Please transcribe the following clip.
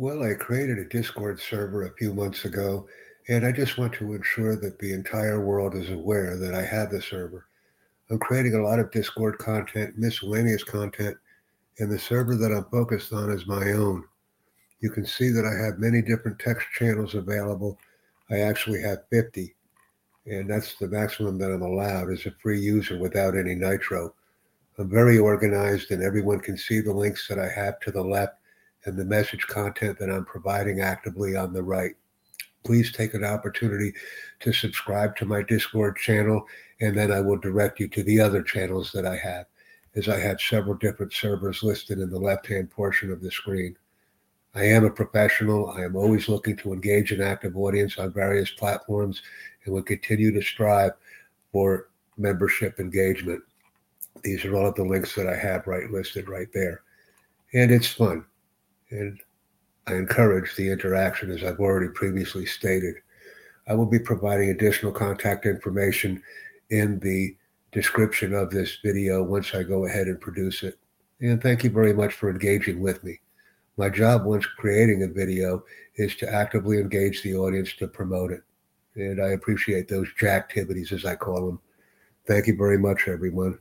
Well, I created a Discord server a few months ago, and I just want to ensure that the entire world is aware that I have the server. I'm creating a lot of Discord content, miscellaneous content, and the server that I'm focused on is my own. You can see that I have many different text channels available. I actually have 50, and that's the maximum that I'm allowed as a free user without any nitro. I'm very organized, and everyone can see the links that I have to the left and the message content that I'm providing actively on the right. Please take an opportunity to subscribe to my Discord channel, and then I will direct you to the other channels that I have, as I have several different servers listed in the left hand portion of the screen. I am a professional. I am always looking to engage an active audience on various platforms and will continue to strive for membership engagement. These are all of the links that I have right listed right there. And it's fun and I encourage the interaction as I've already previously stated. I will be providing additional contact information in the description of this video once I go ahead and produce it. And thank you very much for engaging with me. My job once creating a video is to actively engage the audience to promote it. And I appreciate those jack activities, as I call them. Thank you very much, everyone.